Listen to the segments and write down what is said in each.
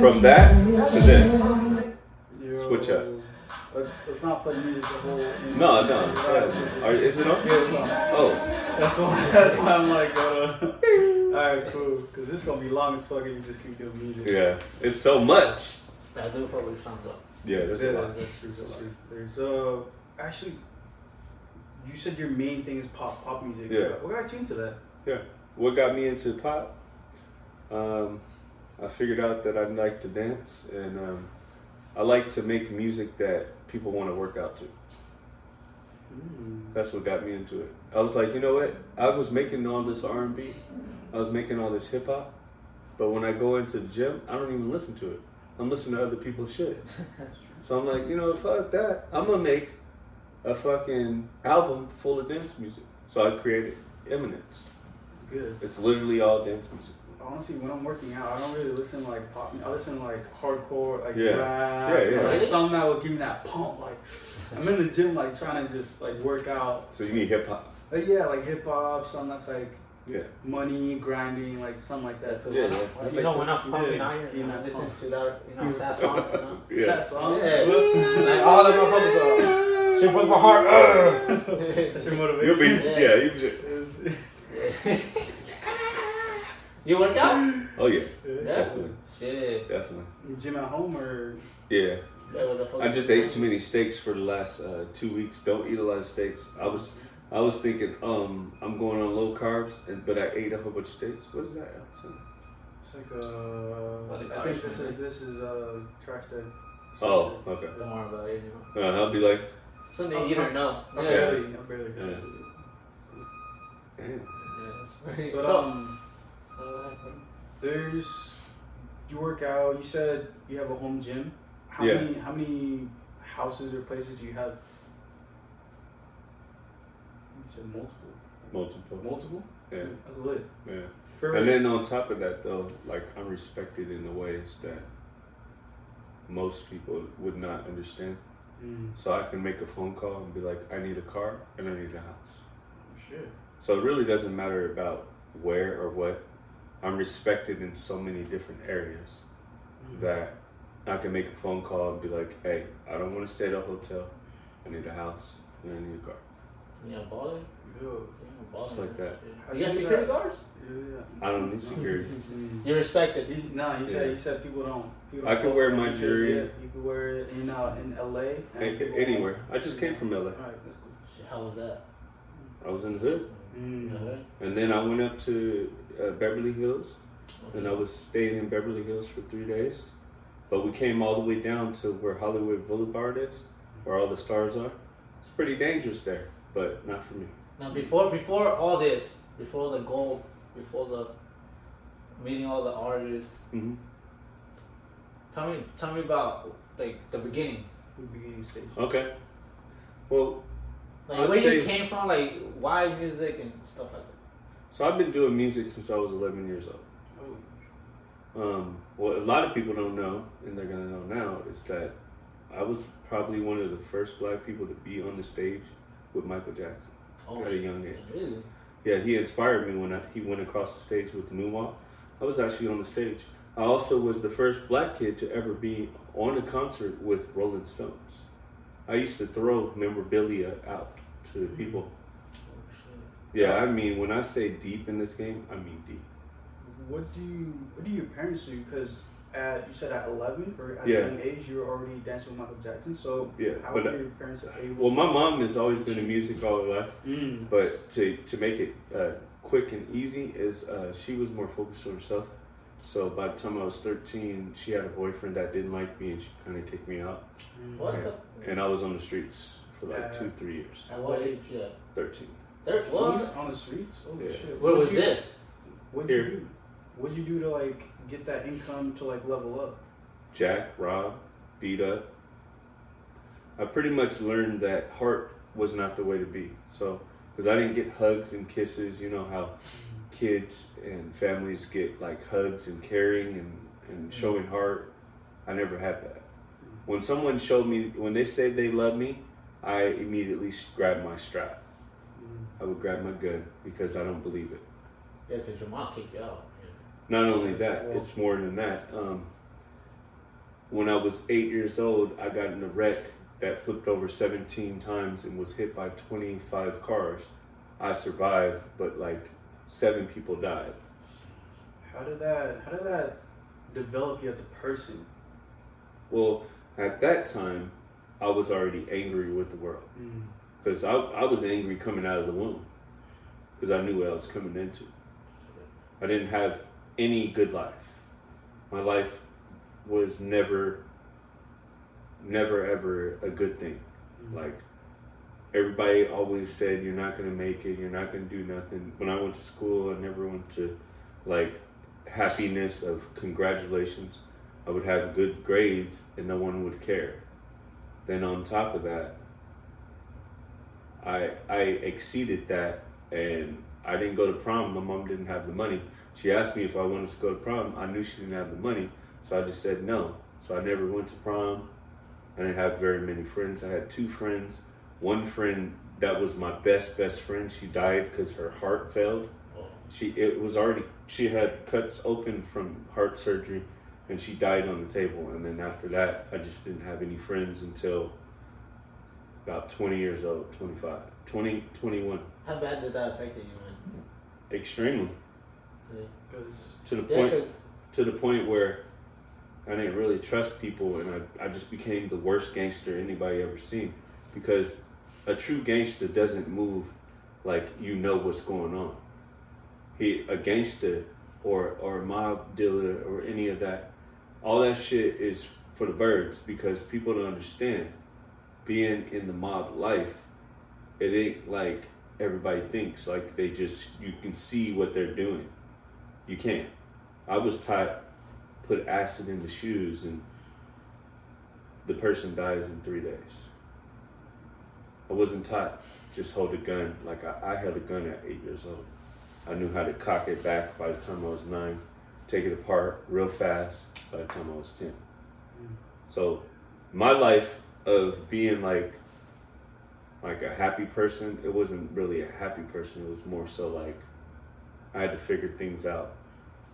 From that to this. Switch up. Let's, let's not play music the whole. No, no. yeah. Are- Is it on? Yeah, it's on. Oh, That's why, that's why I'm like, uh, alright, cool. Because this is going to be long as fuck if you just keep doing music. yeah. It's so much. I do fuck with songs though. Yeah, there's Yeah, a lot. that's true. That's true. There's uh, actually, you said your main thing is pop pop music. Yeah. What got you into that? Yeah. What got me into pop? Um, I figured out that I'd like to dance, and um, I like to make music that people want to work out to. Mm. That's what got me into it. I was like, you know what? I was making all this R and B, I was making all this hip hop, but when I go into the gym, I don't even listen to it. I'm listening to other people's shit. So I'm like, you know, fuck that. I'm gonna make a fucking album full of dance music. So I created Eminence. It's good. It's literally all dance music. Honestly, when I'm working out, I don't really listen to, like pop. I listen to, like hardcore, like Yeah. rap, Yeah, yeah. like Really? something that will give me that pump. Like I'm in the gym, like trying to just like work out. So you need hip hop. Like yeah, like hip hop, something that's like Yeah. money, grinding, like something like that. So Yeah, like, yeah. Well, you know, when I'm Yeah, pumping iron, you know, listen to that, you know, sad songs, you know. Yeah. Sad song. Yeah. like all the motherfuckers go, she broke my heart. Uh. That's your motivation. You'll be Yeah. yeah. you Is- you work out? oh yeah, yeah. definitely, Shit. definitely. Gym at home or Yeah. Yeah, what the fuck I just ate too many steaks for the last uh, two weeks. Don't eat a lot of steaks. I was I was thinking um I'm going on low carbs, and but I ate a whole bunch of steaks. What is that? it's like uh, What the I think this is this is uh trash day. Oh, okay. Don't worry about it, you know. Uh, I'll be like, Something you don't know. I Yeah. barely, I barely. Yeah. damn. Yeah, that's pretty- But so, um, uh, there's you work out. You said you have a home gym. How Yeah. many how many houses or places do you have? You said multiple. Multiple. Multiple. Yeah, That's lit. yeah. For And then on top of that, though, like I'm respected in the ways that most people would not understand. Mm, So I can make a phone call and be like, I need a car and I need a house. shit. So it really doesn't matter about where or what. I'm respected in so many different areas Mm. that I can make a phone call and be like, hey, I don't want to stay at a hotel. I need a house and I need a car. you know, baller? Yo. Yeah, baller. Just like that. How You got security guards? Yeah. yeah. I don't need security. You respect it. He, nah, he Yeah. said he said people don't. People I don't can wear my it. jewelry. Yeah, you can wear it in uh, in LA. and A- anywhere. won't. I just came from LA. Alright, that's cool. Shit, How was that? I was in the hood. Mm. Uh-huh. And then I went up to uh, Beverly Hills and I was staying in Beverly Hills for three days. But we came all the way down to where Hollywood Boulevard is, where all the stars are. It's pretty dangerous there, but not for me. Now before before all this, before the goal, before the meeting all the artists, hmm tell me tell me about like the beginning. The beginning stage. Okay. Well, Like I'd where you came from, like why music and stuff like that. So I've been doing music since I was 11 years old. Oh. Um, what a lot of people don't know, and they're gonna know now, is that I was probably one of the first black people to be on the stage with Michael Jackson Oh, at a young age. Really? Yeah, he inspired me when I, he went across the stage with the moonwalk. I was actually on the stage. I also was the first black kid to ever be on a concert with Rolling Stones. I used to throw memorabilia out to people. Yeah, I mean, when I say deep in this game, I mean deep. What do you What do your parents do? Because at you said at eleven or at yeah. a young age, you were already dancing with Michael Jackson. So yeah, how but, your parents able? Well, my mom has always been in music all her life, mm. but to to make it uh, quick and easy is uh, she was more focused on herself. So by the time I was 13, she had a boyfriend that didn't like me, and she kind of kicked me out. Mm. What and, the? F- and I was on the streets for like uh, two, three years. At what age? Yeah. 13. There, what? On the streets? Oh yeah. shit. What, what was you, this? What'd Here. you do? What'd you do to like get that income to like level up? Jack, Rob, beat up. I pretty much learned that heart was not the way to be. So, because I didn't get hugs and kisses, you know how kids and families get like hugs and caring and, and mm-hmm. showing heart. I never had that. Mm-hmm. When someone showed me, when they said they love me, I immediately grabbed my strap Mm. I would grab my gun because I don't believe it. Yeah, because your mom kicked you out. Not only that, Well- it's more than that. Um, when I was eight years old, I got in a wreck that flipped over 17 times and was hit by 25 cars. I survived, but like seven people died. How did that? How did that develop you as a person? Well, at that time, I was already angry with the world because I, I was angry coming out of the womb because I knew what I was coming into. I didn't have any good life. My life was never, never ever a good thing. Mm-hmm. Like everybody always said, you're not gonna make it. You're not gonna do nothing. When I went to school, I never went to like happiness of congratulations. I would have good grades and no one would care. Then on top of that, I I exceeded that and I didn't go to prom. My mom didn't have the money. She asked me if I wanted to go to prom. I knew she didn't have the money, so I just said no. So I never went to prom. I didn't have very many friends. I had two friends. One friend that was my best best friend. She died because her heart failed. She it was already she had cuts open from heart surgery, and she died on the table. And then after that, I just didn't have any friends until about 20 years old, 25, 20, 21. How bad did that affect you, man? Extremely Because to the Yeah, to the point where I didn't really trust people, and I, I just became the worst gangster anybody ever seen. Because a true gangster doesn't move like you know what's going on. He a gangster or or a mob dealer or any of that, all that shit is for the birds because people don't understand. Being in the mob life, it ain't like everybody thinks. Like they just you can see what they're doing. You can't. I was taught put acid in the shoes and the person dies in three days. I wasn't taught just hold a gun. Like I, I held a gun at eight years old. I knew how to cock it back by the time I was nine, take it apart real fast by the time I was ten. So my life of being like like a happy person, it wasn't really a happy person. It was more so like I had to figure things out.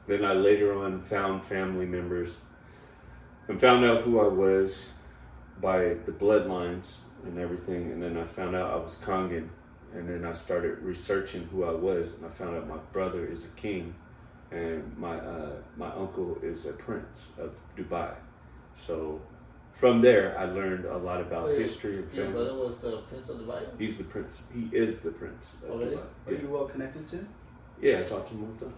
Then I later on found family members and found out who I was by the bloodlines and everything. And then I found out I was Kongan. And then I started researching who I was, and I found out my brother is a king, and my uh, my uncle is a prince of Dubai. So from there, I learned a lot about Wait, history and Your family. brother was the prince of the Bible? He's the prince. He is the prince. Of Oh, really? Dubai. are Yeah. you well connected to? Him? Yeah, I talked to him all the time.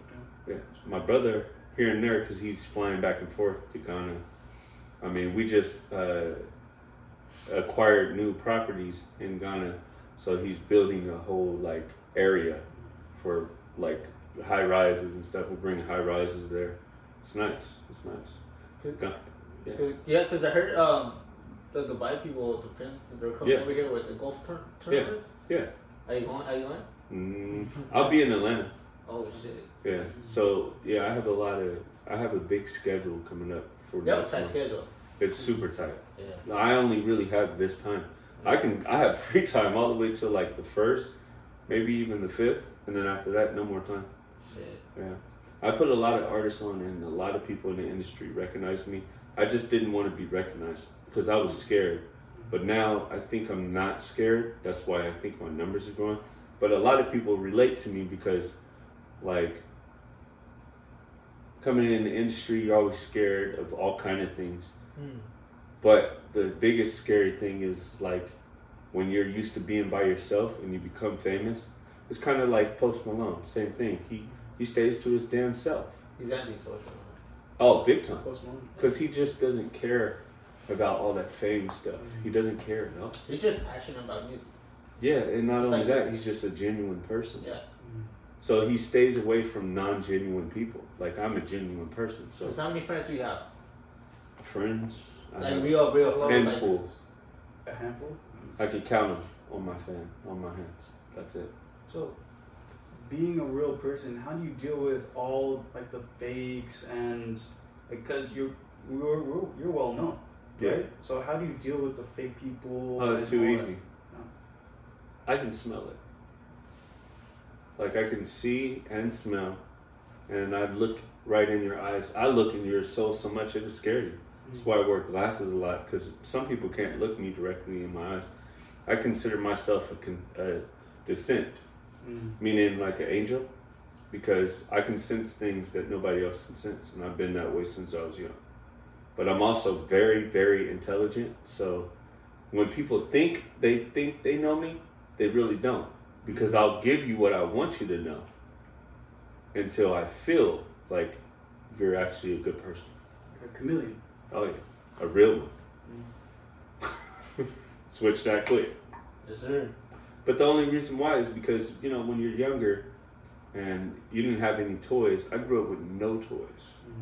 Yeah, my brother here and there because he's flying back and forth to Ghana. I mean, we just uh, acquired new properties in Ghana, so he's building a whole like area for like high rises and stuff. We're bringing high rises there. It's nice. It's nice. Ga- Yeah. Cause, yeah, because I heard um, the Dubai people, the prince, they're coming Yeah. over here with the golf tur- tournaments. Yeah. Are you going? Are you going? Mm, I'll be in Atlanta. Oh shit. Yeah. So yeah, I have a lot of. I have a big schedule coming up for Yeah, next tight month. schedule. It's super tight. Yeah. I only really have this time. I can I have free time all the way till like the first, maybe even the fifth, and then after that, no more time. Shit. Yeah, I put a lot of artists on, and a lot of people in the industry recognize me. I just didn't want to be recognized because I was scared. But now I think I'm not scared. That's why I think my numbers are growing. But a lot of people relate to me because, like, coming in the industry, you're always scared of all kind of things. Hmm. But the biggest scary thing is like when you're used to being by yourself and you become famous. It's kind of like Post Malone, same thing. He he stays to his damn self. He's anti-social. Oh, big time. Because he just doesn't care about all that fame stuff. He mm-hmm. doesn't care at all. He's just passionate about music. Yeah, and not It's only like- that, he's just a genuine person. Yeah. Mm-hmm. So he stays away from non-genuine people. Like I'm a genuine person. So So how many friends do you have? friends, I, Like have- real, real friends. Like, handfuls. A handful. I can count them on my fan, on my hands. That's it. So, being a real person, how do you deal with all like the fakes and because you're you're you're, you're well known, Yeah. right? So how do you deal with the fake people? Oh, it's too easy. No. I can smell it. Like I can see and smell, and I look right in your eyes. I look in your soul so much it was scary. That's hmm. why I wear glasses a lot because some people can't look me directly in my eyes. I consider myself a, con- a descent, Mm. meaning like an angel, because I can sense things that nobody else can sense, and I've been that way since I was young. But I'm also very, very intelligent. So when people think they think they know me, they really don't, because I'll give you what I want you to know until I feel like you're actually a good person. A chameleon. Oh yeah, a real one. Switch that quick. Yes, sir. But the only reason why is because you know when you're younger, and you didn't have any toys. I grew up with no toys. Mm.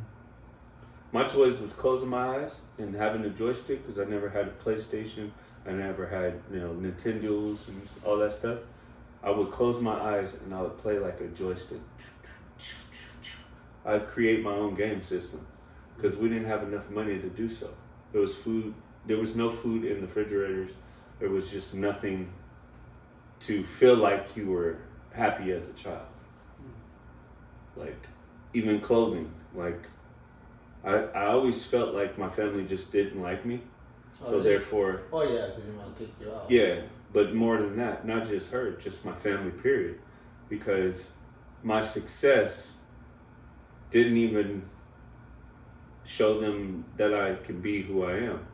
My toys was closing my eyes and having a joystick because I never had a PlayStation. I never had you know Nintendos and all that stuff. I would close my eyes and I would play like a joystick. I'd create my own game system because we didn't have enough money to do so. There was food. There was no food in the refrigerators. There was just nothing to feel like you were happy as a child. Like even clothing. Like I, I always felt like my family just didn't like me. Oh, so therefore, Oh yeah, because your mom kicked you out. yeah, but more than that, not just her, just my family, period. Because my success didn't even show them that I can be who I am.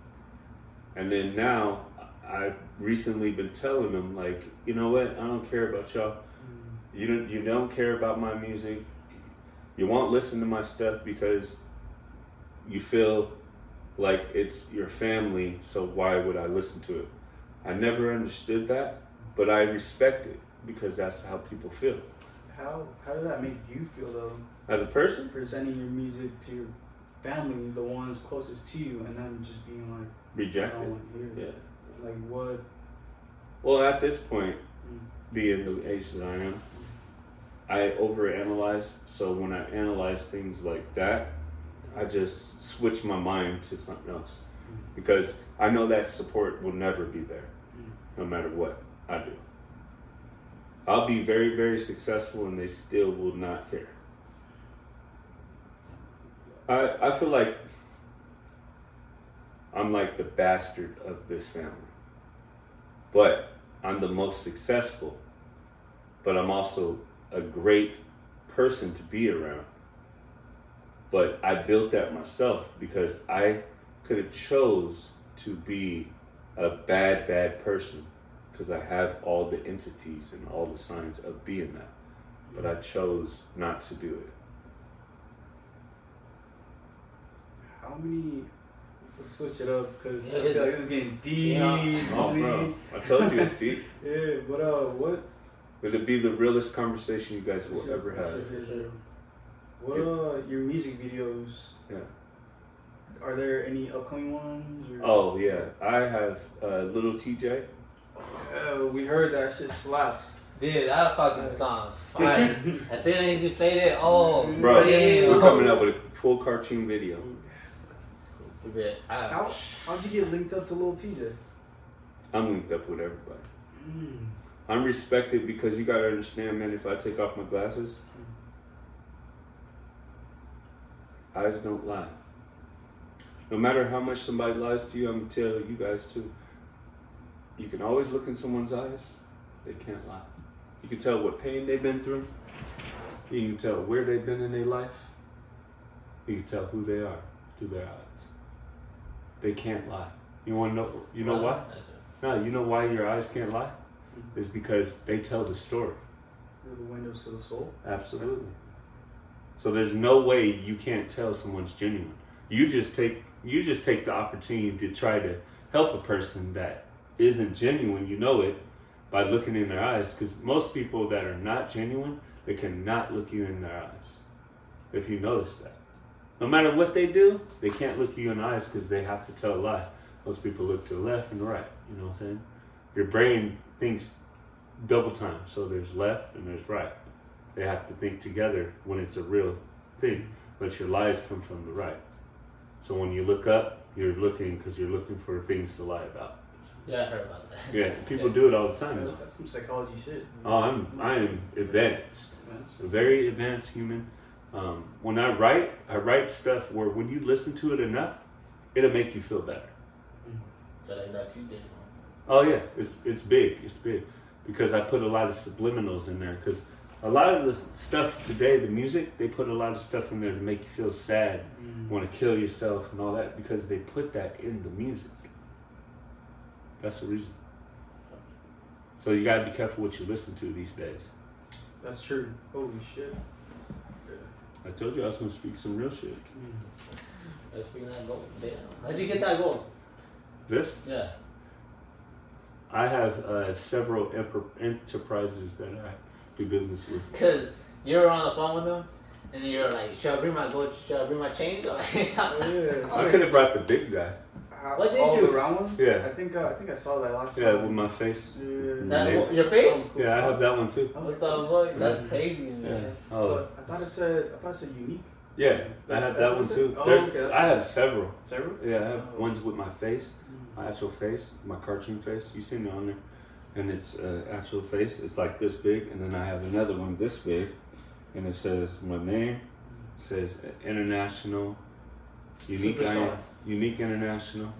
And then now, I've recently been telling them, like, you know what? I don't care about y'all. Mm. You don't, you don't care about my music. You won't listen to my stuff because you feel like it's your family, so why would I listen to it? I never understood that, but I respect it because that's how people feel. How how did that make you feel though? As a person, Presenting your music to your family, the ones closest to you, and then just being like, rejected. don't want to hear. Yeah. Like what? Well, at this point, Mm. being the age that I am, I overanalyze. So when I analyze things like that, I just switch my mind to something else because I know that support will never be there, Mm. no matter what I do. I'll be very, very successful, and they still will not care. I I feel like I'm like the bastard of this family, but I'm the most successful. But I'm also a great person to be around. But I built that myself because I could have chose to be a bad, bad person because I have all the entities and all the signs of being that. But I chose not to do it. How many? Let's switch it up because Yeah, I feel it- like this is getting deep. Yeah. Oh, bro. I told you it's deep. Yeah, but uh, what? Would it be the realest conversation you guys will Sure, ever have? sure, for sure. What uh, your music videos? Yeah. Are there any upcoming ones? Or? Oh, yeah. I have uh, Little TJ. Uh, we heard that shit slaps. Dude, that fucking song's fire. as soon as you played it, oh, Bro, damn. we're coming out with a full cartoon video. We bet. I- How how'd you get linked up to Lil TJ? I'm linked up with everybody. Mm. I'm respected because you gotta understand, man, if I take off my glasses, eyes don't lie. No matter how much somebody lies to you, I'm gonna tell you guys too. You can always look in someone's eyes, they can't lie. You can tell what pain they've been through, you can tell where they've been in their life, you can tell who they are through their eyes. They can't lie. You wanna know you know why? No, you know why your eyes can't lie? Mm-hmm. Is because they tell the story. They're the windows to the soul. Absolutely. So there's no way you can't tell someone's genuine. You just take you just take the opportunity to try to help a person that isn't genuine. You know it by looking in their eyes. Because most people that are not genuine, they cannot look you in their eyes. If you notice that, no matter what they do, they can't look you in the eyes because they have to tell a lie. Most people look to the left and the right. You know what I'm saying? Your brain thinks double time. So there's left and there's right. They have to think together when it's a real thing. But your lies come from the right. So when you look up, you're looking because you're looking for things to lie about. Yeah, I heard about that. Yeah, people do it all the time. though. That's some psychology shit. Oh, I'm I am advanced, a very advanced human, Um, when I write, I write stuff where when you listen to it enough, it'll make you feel better. So like that you did. huh? Oh yeah, it's it's big. It's big because I put a lot of subliminals in there. Because a lot of the stuff today, the music, they put a lot of stuff in there to make you feel sad, Mm. want to kill yourself, and all that because they put that in the music. That's the reason. So you gotta be careful what you listen to these days. That's true. Holy shit. I told you I was gonna speak some real shit. Mm. Let's bring that gold. Damn. How'd you get that gold? This Yeah. I have uh, several enter- enterprises that I do business with. Cause you were on the phone with them, and you're like, "Should I bring my gold? Should I bring my chains?" Oh, yeah. I could have brought the big guy. How- What did all you- the round one? Yeah. I think uh, I think I saw that last time. Yeah, time. with my face. Yeah. that, your face? Oh, cool. Yeah, I have that one too. Oh, What the fuck? That's Mhm. crazy, Yeah. man. Oh, But I thought it said I thought it said unique. yeah. I have that one too. Oh, There's- okay, that's I have several. Several? Yeah, I have Oh. ones with my face, my actual face, my cartoon face. You seen it on there, and it's uh, actual face. It's like this big, and then I have another one this big, and it says my name. It says international, unique, Superstar. I- unique international,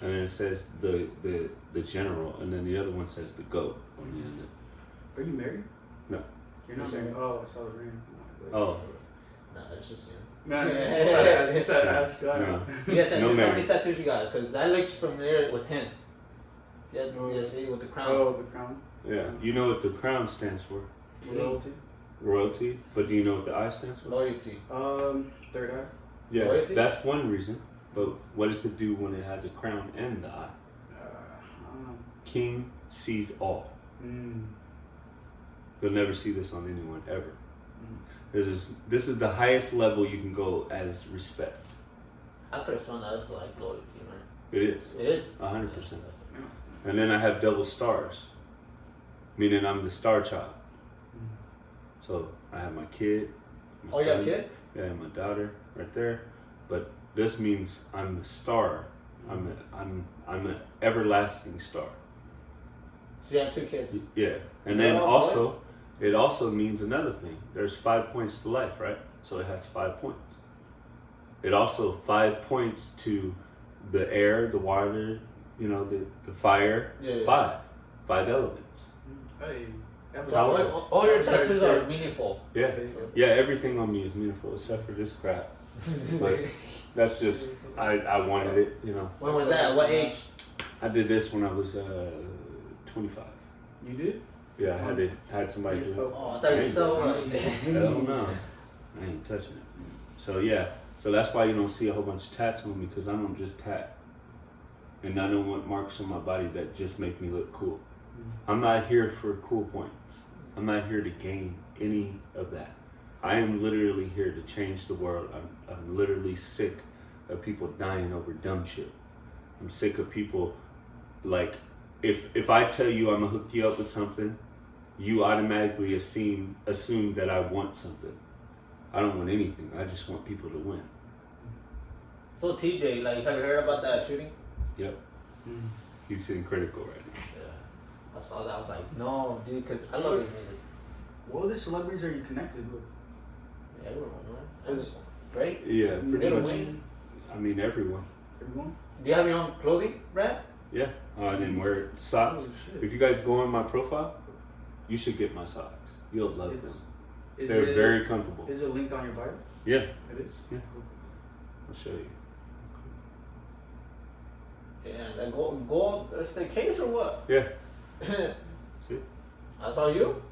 and then it says the the the general, and then the other one says the goat on the end. Are you married? No. You're not Yes, married. Oh, I saw the ring. Oh. Nah, that's just you. Man, just had to- just Yeah. ask. God. No. You got tattoos? No How many tattoos you got? Cause that looks familiar with hints. Yeah, Oh. yeah, see, with the crown. Oh, the crown. Yeah, you know what the crown stands for? Royalty. Royalty. But do you know what the I stands for? Loyalty. Um, third eye. Yeah, Loyalty? that's one reason. But what does it do when it has a crown and the eye? Uh, I don't know. King sees all. Mm. You'll never see this on anyone ever. Mm. This is this is the highest level you can go as respect. I could have sworn that like loyalty, man. It is It is. a hundred percent. And then I have double stars, meaning I'm the star child. Mm. So I have my kid. My Oh, you got a kid? Yeah, my daughter right there. But this means I'm the star. I'm a, I'm I'm an everlasting star. So you have two kids. Yeah, and then also, it also means another thing. There's five points to life, right? So it has five points. It also five points to the air, the water, you know, the, the fire. Yeah, yeah. Five, five elements. Hey. So all, all- all your Very tattoos are meaningful. Yeah, Basically. yeah. Everything on me is meaningful except for this crap. But that's just I I wanted it, you know. When was that? What age? I did this when I was uh 25. You did? Yeah, I had it had somebody do it. Oh, I thought you were so like. Hell no. I ain't touching it. So yeah, so that's why you don't see a whole bunch of tats on me because I don't just tat, and I don't want marks on my body that just make me look cool. I'm not here for cool points. I'm not here to gain any of that. I am literally here to change the world. I'm, I'm literally sick of people dying over dumb shit. I'm sick of people like if if I tell you I'm gonna hook you up with something, you automatically assume assume that I want something. I don't want anything. I just want people to win. So TJ, like, have you heard about that shooting? Yep. Mm. He's in critical right now. Yeah. I saw that. I was like, no, dude, because I love his music. What other celebrities are you connected with? Yeah, everyone, man. Is- Everyone. Right? Yeah, pretty Little much. Wayne. I mean everyone. Everyone? Do you have your own clothing brand? Yeah. Uh, I didn't wear it. socks. Oh. If you guys go on my profile, you should get my socks. You'll love It's- them. Is They're it, very comfortable. Is it linked on your bio? Yeah, It is. Yeah. I'll show you. Damn, that gold, gold, that's the case or what? Yeah. See? I saw you?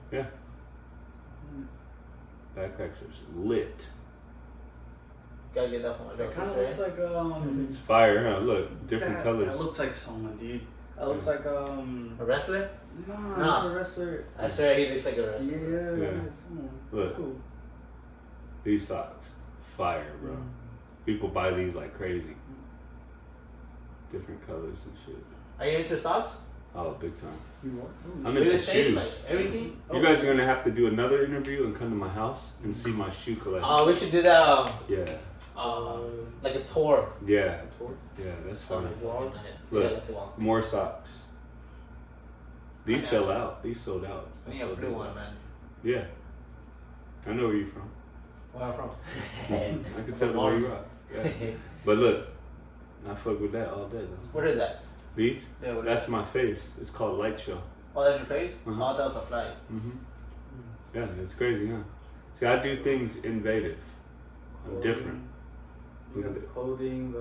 Backpackers lit. Gotta get that from my It kind of sister. looks like um. It's fire, huh? Look, different that, colors. That looks like someone, dude. That looks Yeah. like um. A wrestler? Nah, Nah. not a wrestler. I swear he looks like a Yeah, wrestler. Yeah. someone. Look. That's cool. These socks, fire, bro. Mm. People buy these like crazy. Different colors and shit. Are you into stocks? Oh, big time. You what? I'm Real into estate, shoes. Like everything? You guys are gonna have to do another interview and come to my house and see my shoe collection. Oh, we should do that. Um, yeah, uh, like a tour. yeah, tour. yeah. That's fun. vlog? Yeah, Look. like a walk. More socks. These sell out. These sold out. I I need a blue one, out. man. Yeah. I know where you're from. Where I'm from. I can tell where you are. Yeah. But look, I fuck with that all day though. what is that? These? Yeah, what is That's my face. It's called Light Show. Oh, that's your face? Uh-huh. Oh, that was a flag. hmm Yeah, it's crazy, huh? See, I do things innovative. I'm different. You got the clothing, the,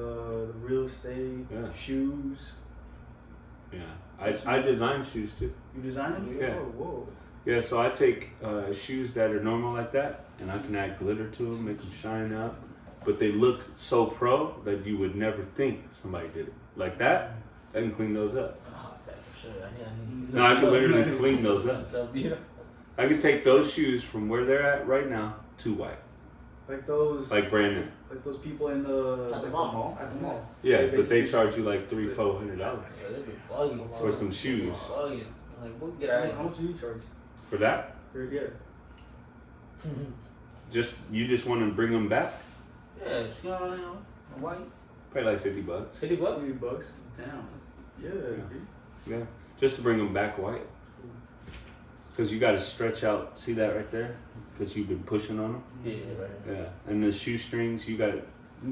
the real estate, Yeah. shoes. Yeah, I, I design shoes too. You design them? Yeah. Oh, whoa. Yeah, so I take uh, shoes that are normal like that, and I can add glitter to them, make them shine up. but they look so pro that you would never think somebody did it like that. I can clean those up. Oh, that for sure. I need, I need. No, I can literally clean those up. So, you. I can take those shoes from where they're at right now to white, Like those, like, like brand new. those people in the, At the like mall. At the mall. Yeah, They but they charge you like three, four hundred dollars Yeah, they be bugging. for some shoes. Bugging. Like, we'll get How out much- how much do you charge? For that, Very good. just you just want to bring them back, yeah, just get on, you know, white. Pay like fifty bucks. 50 bucks? Fifty bucks. Damn. That's, yeah, dude. Yeah, just to bring them back white. Because you got to stretch out. See that right there? Because you've been pushing on them. Yeah, right. Yeah, and the shoestrings you got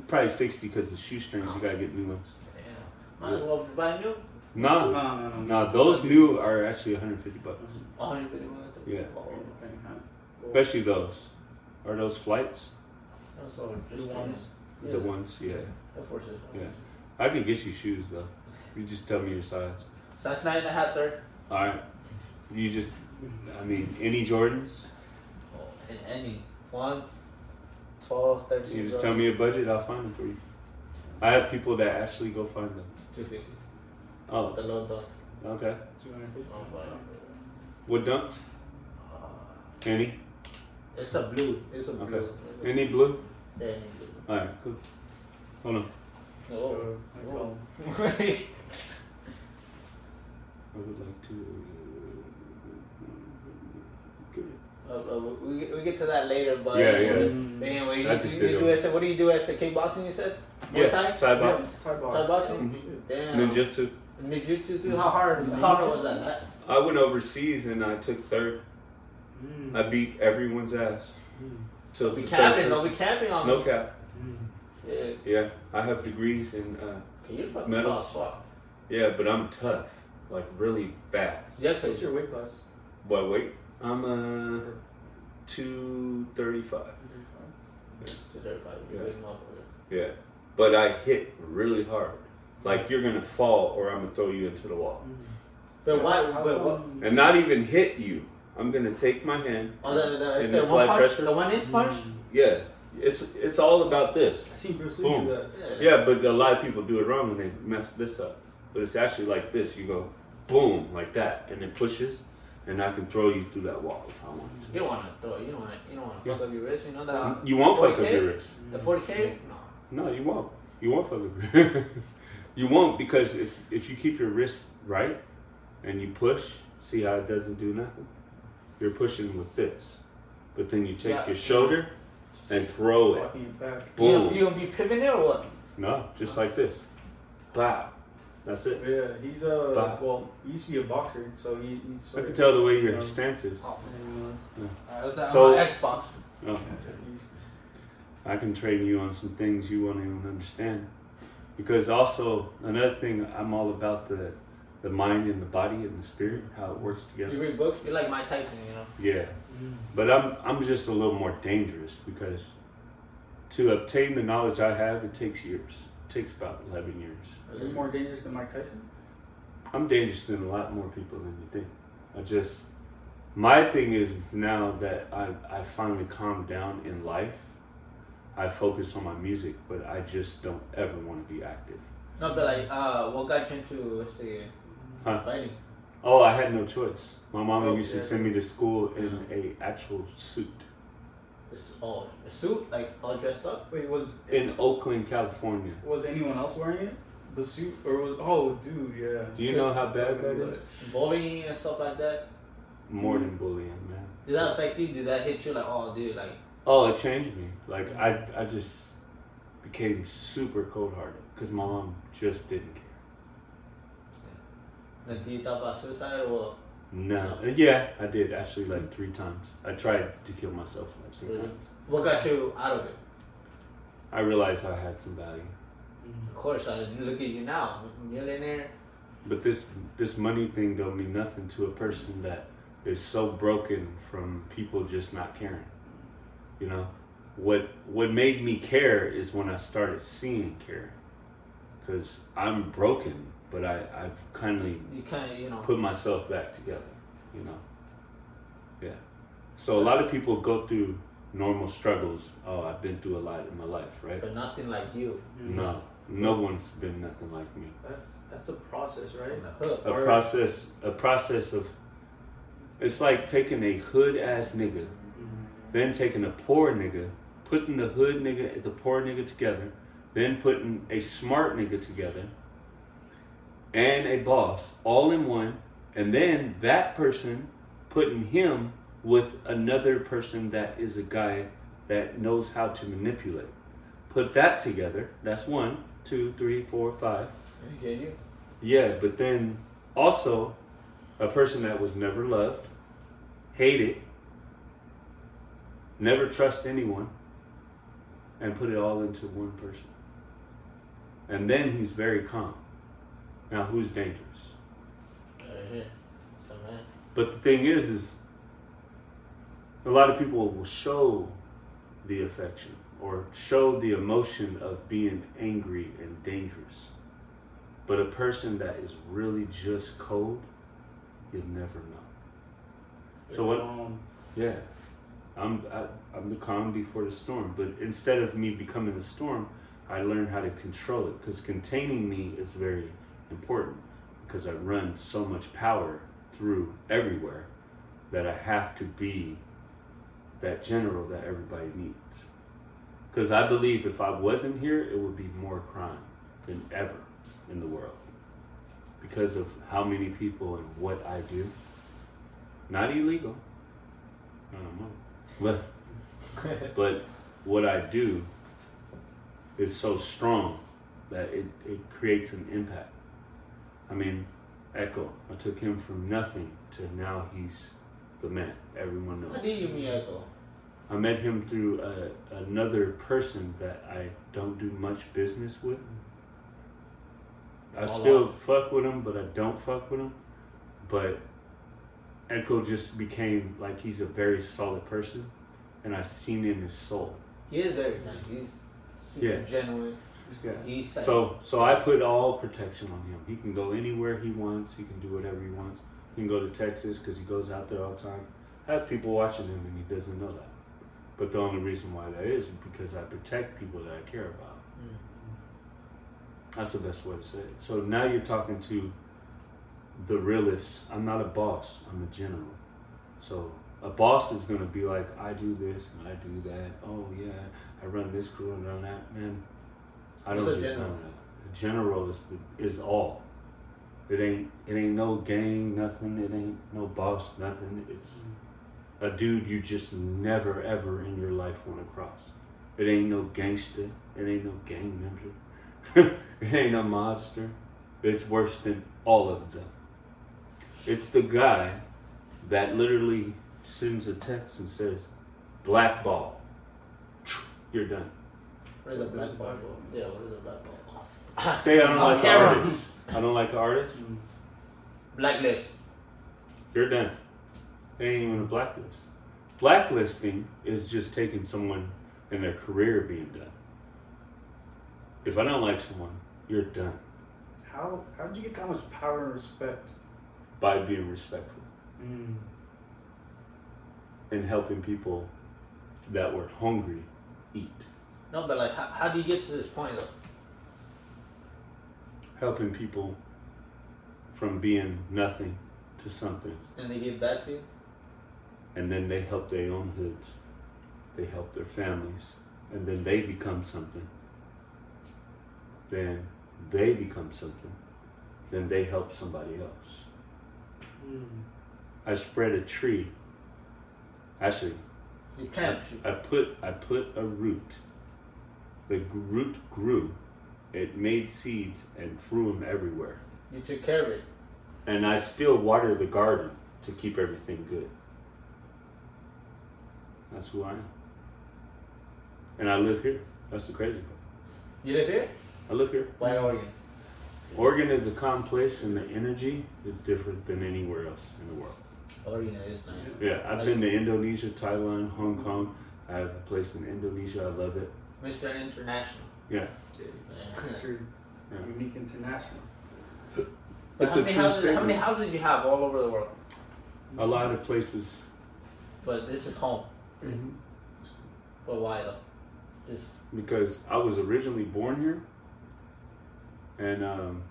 probably sixty because the shoestrings you got to get new ones. Yeah. Might as well buy new. No, No, no, no. no, those new are actually one hundred fifty bucks. 150 bucks. Yeah. Okay, huh? Especially those. Are those flights? that's all just The ones. Yeah. The ones, yeah. Air Forces. Yeah. I can get you shoes though. You just tell me your size. Size 9 and a half, sir. All right. You just, I mean, any Jordans. Oh, and any. Ones, 12, 13. You just tell me your budget, I'll find them for you. I have people that actually go find them. 250. Oh, The low dunks. okay. 250. Oh, wow. What dunks? Uh, Any? it's a blue. It's a blue. Okay. blue. Any blue? Yeah, any All right, cool. Hold on. blue. Oh. Uh, no problem. I would like to. Good. Uh, uh, we, we get to that later, but Yeah, yeah. Mm. Anyway, you, you, did you it. do as what do you do as a kickboxing? You said Yeah, Muay Thai? Thai Yeah, box. it's Thai box. Thai boxing? Shit. Damn. Ninjutsu. Ninjutsu too. How hard? How hard was that? that? I went overseas and I took third. Mm. I beat everyone's ass. Mm. Till Be the capping. third Don't be person. capping on No cap. Yeah. Yeah, I have degrees in. Uh, Okay, you're fucking Metal. tall as fuck. yeah, but I'm tough. Like really fast. Yeah, What's cause your weight class? What weight? I'm uh two thirty five. to thirty-five. You're Yeah. a big motherfucker. Yeah, but I hit really hard. Like you're gonna fall, or I'm gonna throw you into the wall, But why? But what? and not even hit you. I'm gonna take my hand. Oh, the, the, it's And the one punch. pressure? The one inch punch. Mm. Yeah, it's it's all about I this. Bruce Lee Boom. do that. Yeah, but a lot of people do it wrong and they mess this up. But it's actually like this. You go boom like that, and it pushes, and I can throw you through that wall if I want to. You don't want to throw. it. You don't want. You don't want to Yeah. fuck up your wrist. You know that. You won't fuck up your wrist. The forty k. Mm-hmm. No. No, you won't. You won't fuck up your You won't because if if you keep your wrist right and you push, see how it doesn't do nothing. You're pushing with this, but then you take Yeah. your shoulder and throw it. Talking back. You Boom. gonna, you gonna be pivoting or what? No, just like this. Bow. That's it. Yeah, he's a But- well. He used to be a boxer, so he. He's I can tell the way your Um, stance is. Oh, Anyways, uh, that's that So- on Xbox. Oh, he's- I can train you on some things you won't even understand. Because also another thing, I'm all about the the mind and the body and the spirit, how it works together. You read books. You're like Mike Tyson. You know. Yeah. But I'm I'm just a little more dangerous because to obtain the knowledge I have, it takes years. It takes about eleven years. Is he more dangerous than Mike Tyson? I'm dangerous than a lot more people than you think. I just my thing is now that I I finally calmed down in life. I focus on my music, but I just don't ever want to be active. No, but like, uh, what got you into what's the Huh? fighting? Oh, I had no choice. My mom Oh, used to send me to school in a actual suit It's all a suit, like all dressed up. Wait, was in Oakland, California. was anyone else wearing it? The suit, or was oh, dude, yeah. Do you know how bad that is? bullying and stuff like that. More than bullying, man. Did that affect you? Did that hit you? Like, oh, dude, like, Oh, it changed me. Like I, I just became super cold hearted because my mom just didn't care. Like, do you talk about suicide or? No, yeah, I did actually like three times. I tried to kill myself like three Really? times. What got you out of it? I realized I had some value, mm-hmm. Of course, I look at you now, millionaire. but this this money thing don't mean nothing to a person that is so broken from people just not caring. You know, what what made me care is when I started seeing care, because I'm broken, but I I've kindly You kind of, you know. put myself back together, you know. Yeah. So a lot of people go through normal struggles. Oh, I've been through a lot in my life, right? But nothing like you. Mm-hmm. No, no one's been nothing like me. That's that's a process, right? From the hook. A Or- process, a process of. It's like taking a hood ass nigga, mm-hmm. then taking a poor nigga, putting the hood nigga the poor nigga together, then putting a smart nigga together, and a boss all in one, and then that person putting him with another person that is a guy that knows how to manipulate. Put that together. That's one, two, three, four, five. You get you. Yeah, but then also a person that was never loved, hated, never trust anyone, and put it all into one person. And then he's very calm. Now who's dangerous? Right. But the thing is, is a lot of people will show the affection or show the emotion of being angry and dangerous. But a person that is really just cold, you'll never know. So what? Um, Yeah, I'm I, I'm the calm before the storm. But instead of me becoming a storm, I learned how to control it because containing me is very important because I run so much power through everywhere that I have to be that general that everybody needs. Because I believe if I wasn't here, it would be more crime than ever in the world because of how many people and what I do. Not illegal. I don't know. But, but what I do is so strong that it, it creates an impact. I mean, Echo, I took him from nothing to now he's the man. Everyone knows. How did you meet Echo? I met him through a, another person that I don't do much business with. I Fall still fuck with him, but I don't fuck with him. But Echo just became like he's a very solid person, and I've seen in his soul. He is very nice. He's super Yeah. genuine. Yeah. He's like, So, so I put all protection on him. He can go anywhere he wants. He can do whatever he wants. He can go to Texas because he goes out there all the time. I have people watching him, and he doesn't know that. But the only reason why that is because I protect people that I care about. Mm. That's the best way to say it. So now you're talking to the realist. I'm not a boss. I'm a general. So a boss is gonna be like, I do this and I do that. Oh yeah, I run this crew and run that. Man, I What's don't a general? Uh, of. A general is is all. It ain't it ain't no gang, nothing. It ain't no boss, nothing. It's a dude you just never ever in your life want to cross. It ain't no gangster. It ain't no gang member. it ain't no mobster. It's worse than all of them. It's the guy that literally sends a text and says, "Black ball, you're done." What is a black ball? Yeah, what is a black ball? Say I don't like camera. artists. I don't like artists. Blacklist. You're done. They ain't even a blacklist. Blacklisting is just taking someone and their career being done. If I don't like someone, you're done how how did you get that much power and respect? by being respectful Mm. and helping people that were hungry eat. No, but like, how, how do you get to this point though? Helping people from being nothing to something. And they give back to you? And then they help their own hoods. They help their families. And then they become something. Then they become something. Then they help somebody else. Mm. I spread a tree. Actually, You I, can't. I put I put a root. The root grew. It made seeds and threw them everywhere. You took care of it. And I still water the garden. to keep everything good. That's who I am. And I live here. That's the crazy part. You live here? I live here. Why Oregon? Oregon is a calm place, and the energy is different than anywhere else in the world. Oregon is nice. Yeah, I've been to Indonesia, Thailand, Hong Kong. I have a place in Indonesia. I love it. Mr. International. Yeah, Yeah. It's true. yeah. Unique international. But It's how a many true houses? How many houses do you have all over the world? A lot of places. But this is home. But why though? Just because I was originally born here, and um,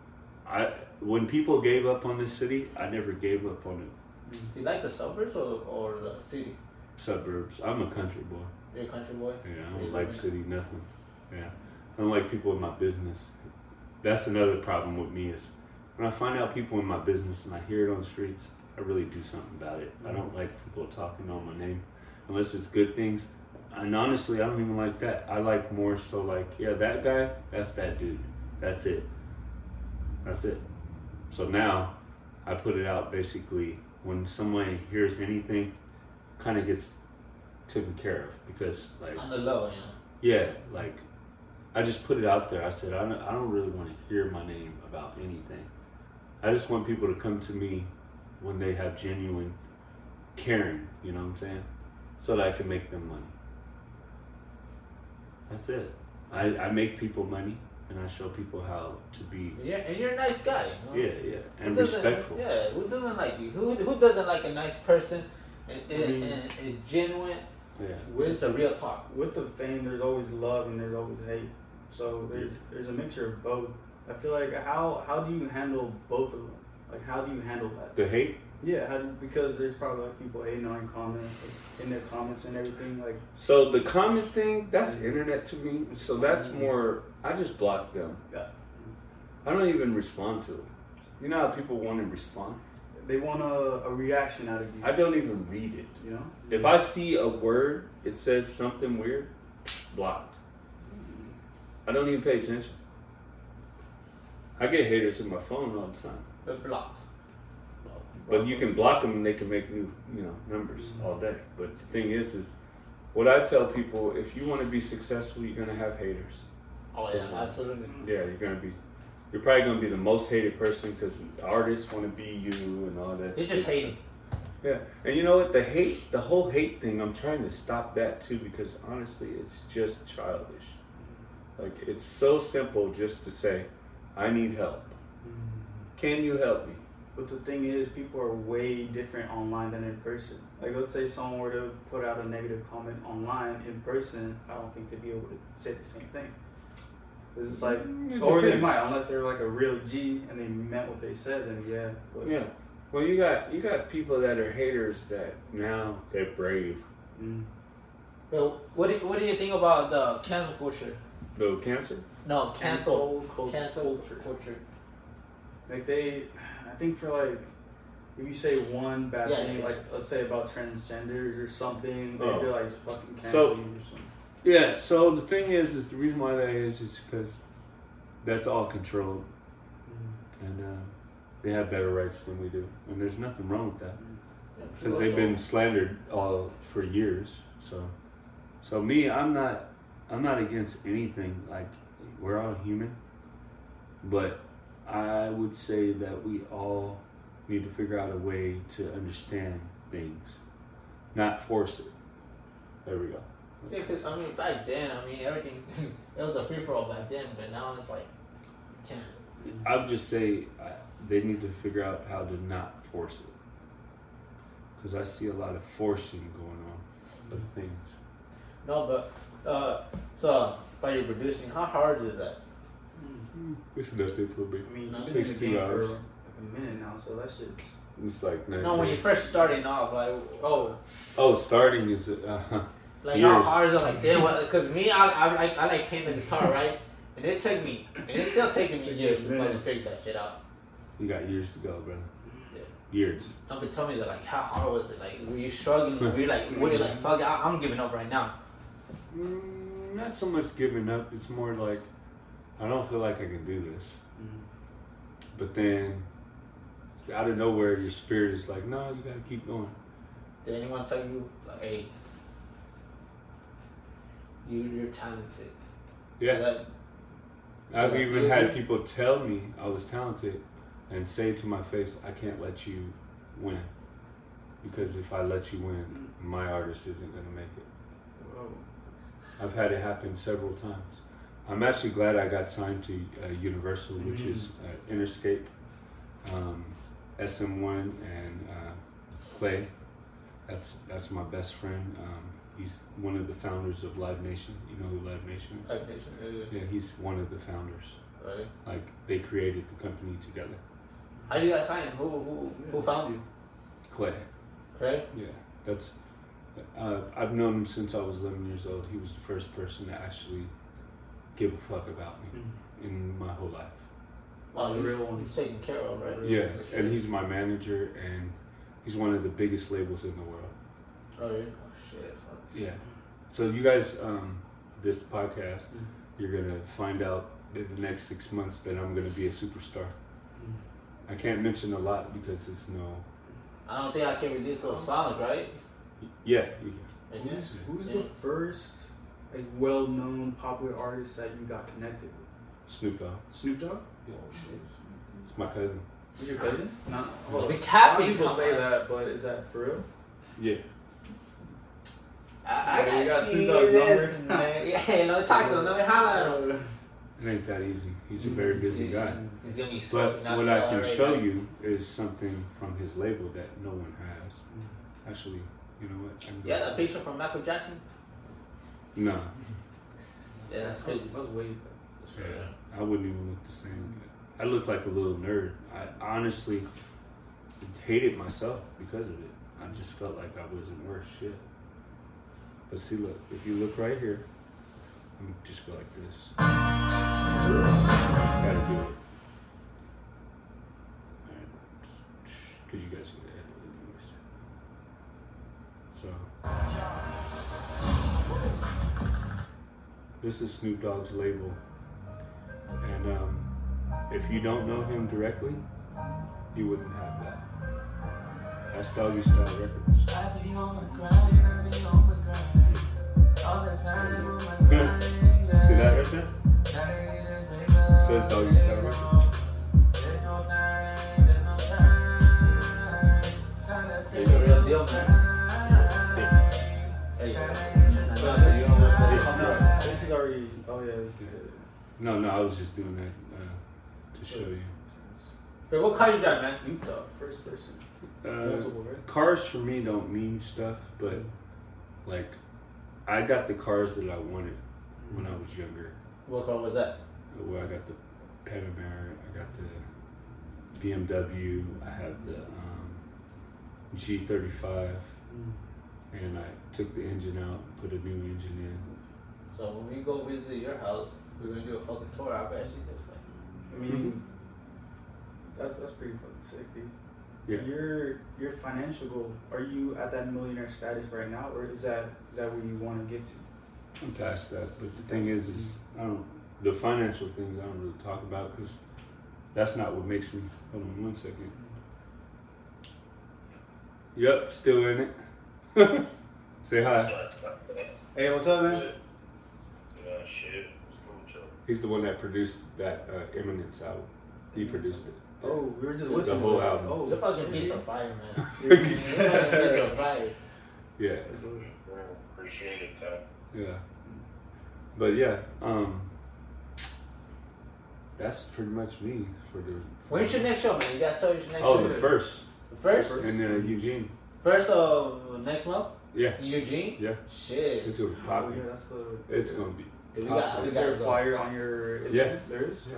I when people gave up on this city, I never gave up on it. do you like the suburbs or, or the city? Suburbs. I'm a country boy. You're a country boy. Yeah, I don't like in- city nothing. Yeah, I don't like people in my business. That's another problem with me is when I find out people in my business and I hear it on the streets, I really do something about it. I don't like people talking on my name unless it's good things. And honestly, I don't even like that. I like more so like, yeah, that guy, that's that dude. That's it. That's it. So now I put it out basically when someone hears anything, kind of gets taken care of because like On the low, you yeah, like I just put it out there. I said I don't, I don't really want to hear my name about anything. I just want people to come to me when they have genuine caring. You know what I'm saying? So that I can make them money. That's it. I, I make people money and I show people how to be. Yeah, and you're a nice guy. You know? Yeah, yeah, and respectful. Yeah, who doesn't like you? Who who doesn't like a nice person and, and, I mean- and, and genuine? Yeah. It's a real talk. With the fame, there's always love and there's always hate. So there's there's a mixture of both. I feel like how how do you handle both of them? Like how do you handle that? The hate. Yeah, how because there's probably like people hating on your comments, like, in their comments and everything. Like So the comment thing, that's internet to me. So that's more. I just block them. Yeah. I don't even respond to it. You know how people want to respond. They want a, a reaction out of you. I don't even read it. you know. If I see a word, it says something weird, blocked. Mm-hmm. I don't even pay attention. I get haters in my phone all the time, But block. but you can block them and they can make new, you know, numbers mm-hmm. all day. But the thing is, is what I tell people: if you want to be successful, you're gonna have haters. Oh yeah, absolutely. Yeah, you're gonna be. You're probably gonna be the most hated person because artists want to be you and all that. They're just hating. Yeah, and you know what? The hate, the whole hate thing, I'm trying to stop that too because honestly, it's just childish. Like it's so simple just to say, "I need help. Mm-hmm. Can you help me?" But the thing is, people are way different online than in person. Like, let's say someone were to put out a negative comment online in person, I don't think they'd be able to say the same thing. Because it's like, It or they might, unless they're like a real G and they meant what they said, then yeah. But, Yeah. Well, you got you got people that are haters that now they're brave. Mm. Well, what do, what do you think about the cancel culture? Though cancer. No, cancel. cult- Cancel culture. culture. Like they, I think for like, if you say one bad Yeah, thing, yeah. like let's say about transgenders or something, they- Oh. they're like just fucking cancel So- you or something. Yeah. So the thing is, is the reason why that is is because that's all controlled, Mm. and uh, they have better rights than we do, and there's nothing wrong with that. Because they've been slandered all for years. So, so me, I'm not, I'm not against anything. Like we're all human, but I would say that we all need to figure out a way to understand things, not force it. There we go. Yeah, because I mean, back then, I mean, everything it was a free for all back then, but now it's like, you can't. I would just say I, they need to figure out how to not force it, because I see a lot of forcing going on of things. No, but uh, so by you producing, how hard is that? Mm. It's nothing for me. I mean, No. you've been in Takes two hours. for like a minute now, so that's just. It's like nine No, when you days. first starting off, like, oh, Oh, starting is it uh, like how Years. hard is it? Like, damn, what? Because me, I, I like, I like playing the guitar, right? And it took me, and it's still taking me years to fucking figure that shit out. you got years to go, bro. Yeah. Years. Don't be telling me that, like, how hard was it? Like, were you struggling? Were you like, were you like, fuck, I, I'm giving up right now? Mm, not so much giving up. It's more like I don't feel like I can do this. Mm. But then out of nowhere, your spirit is like, no, you gotta keep going. Did anyone tell you, like, hey, you, you're talented? Yeah, Like, I've even had good. people tell me I was talented and say to my face, I can't let you win. Because if I let you win, my artist isn't gonna make it. Whoa. I've had it happen several times. I'm actually glad I got signed to uh, Universal, which Mhm. is uh, Interscope, um, SM1, and uh, Clay. That's that's my best friend. Um, he's one of the founders of Live Nation. You know who Live Nation is? like this, uh, Yeah, he's one of the founders. right? Like they created the company together. How do you got signed? Who, who, who found you? Clay. Right? Yeah, that's. Uh, I've known him since I was 11 years old. He was the first person to actually give a fuck about me Mm. in my whole life. Wow, he's, real one. he's taken care of, right? Yeah, and he's my manager, and he's one of the biggest labels in the world. Oh, yeah? Oh, shit. Fuck. Yeah. So you guys, um, this podcast, Mm. you're gonna find out in the next six months that I'm gonna be a superstar. I can't mention a lot because it's no. I don't think I can release those songs, right? Yeah. You, And yeah. Who's, who's Yeah. the first like well-known popular artist that you got connected with? Snoop Dogg. Snoop Dogg. Yeah. It's my cousin. Is your cousin? Not. Well, the a cap people say that, but is that for real? Yeah. I, I Yeah, gotta got see Snoop Dogg's this, number? man. Yeah, you know, talk to him. Let me holler at him. It ain't that easy. He's a very busy guy. He's gonna be But smoking what I can right show now. you is something from his label that no one has. Actually, you know what? I can Yeah, that picture from Michael Jackson. No, Yeah, that's That crazy. was, that was way. yeah, I wouldn't even look the same. I look like a little nerd. I honestly hated myself because of it. I just felt like I wasn't worth shit. But see, look, if you look right here, me just go like this. Gotta do it. Because you guys get it anyways. So. This is Snoop Dogg's label. And um, if you don't know him directly, you wouldn't have that. That's Doggy Style Records. I be on my grind, I be on my grind. All the time on my grind. See that right there? Says Doggy Style Records. There's no time, there's no time. Gotta There you go. real deal, man. There you go. Yeah. You don't want to come no, this is already. Oh yeah. No, no, I was just doing that uh, to show you. But what car you got, man? Snoop Dogg, first person. Uh, right? cars for me don't mean stuff, but like, I got the cars that I wanted when I was younger. What car was that? Well, I got the Panamera, I got the BMW, I have the um, G35, Mm. and I took the engine out put a new engine in. So when we go visit your house, we're gonna do a fucking tour. I bet see this. I mean, that's that's pretty fucking sick, dude. Yeah. Your your financial goal. Are you at that millionaire status right now, or is that is that where you want to get to? I'm past that, but the thing is, is I don't the financial things I don't really talk about because that's not what makes me. Hold on one second. Yep, still in it. Say hi. Hey, what's up, man? Shit. It's cool, Joe. He's the one that produced that uh, Eminence album. He produced it. Oh, we were just The listening. whole to that. album. Oh, Your fucking shit. beats are fire, man. Your Your beats- fucking beats are fire. Yeah, Well, appreciate it, though. yeah. But yeah, um, that's pretty much me for the. When's your next show, man? You gotta tell us your next Oh, show. Oh, the first The first? And then uh, Eugene. First of next month? Yeah, Eugene? yeah. Shit. It's gonna be Oh, yeah, that's the. It's gonna be. Dude, we got, we Is there got a flyer on your Instagram? Yeah. There is.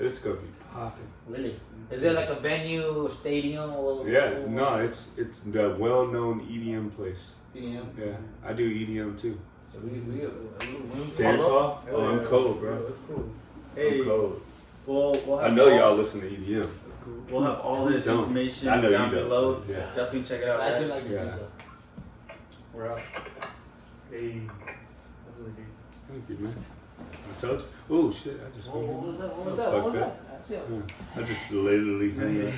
It's gonna be popping. Really? Is there like a venue, a stadium, or Yeah, or no, it's it's the well-known EDM place. EDM. Yeah, I do EDM too. So we we we, we, we Dance hall? Oh, I'm cold, bro. That's cool. Hey, I'm cold. we'll, we'll have I know y'all listen to EDM. That's cool. We'll have all this Don't. information I know down you below. Yeah. Definitely check it out. I do like the Yeah. pizza. We're out. Hey, that's really good. Thank you, man. I told you. Oh shit! I just. What, what was that? What was that? What was that. that? I it. Yeah, I just literally. Yeah.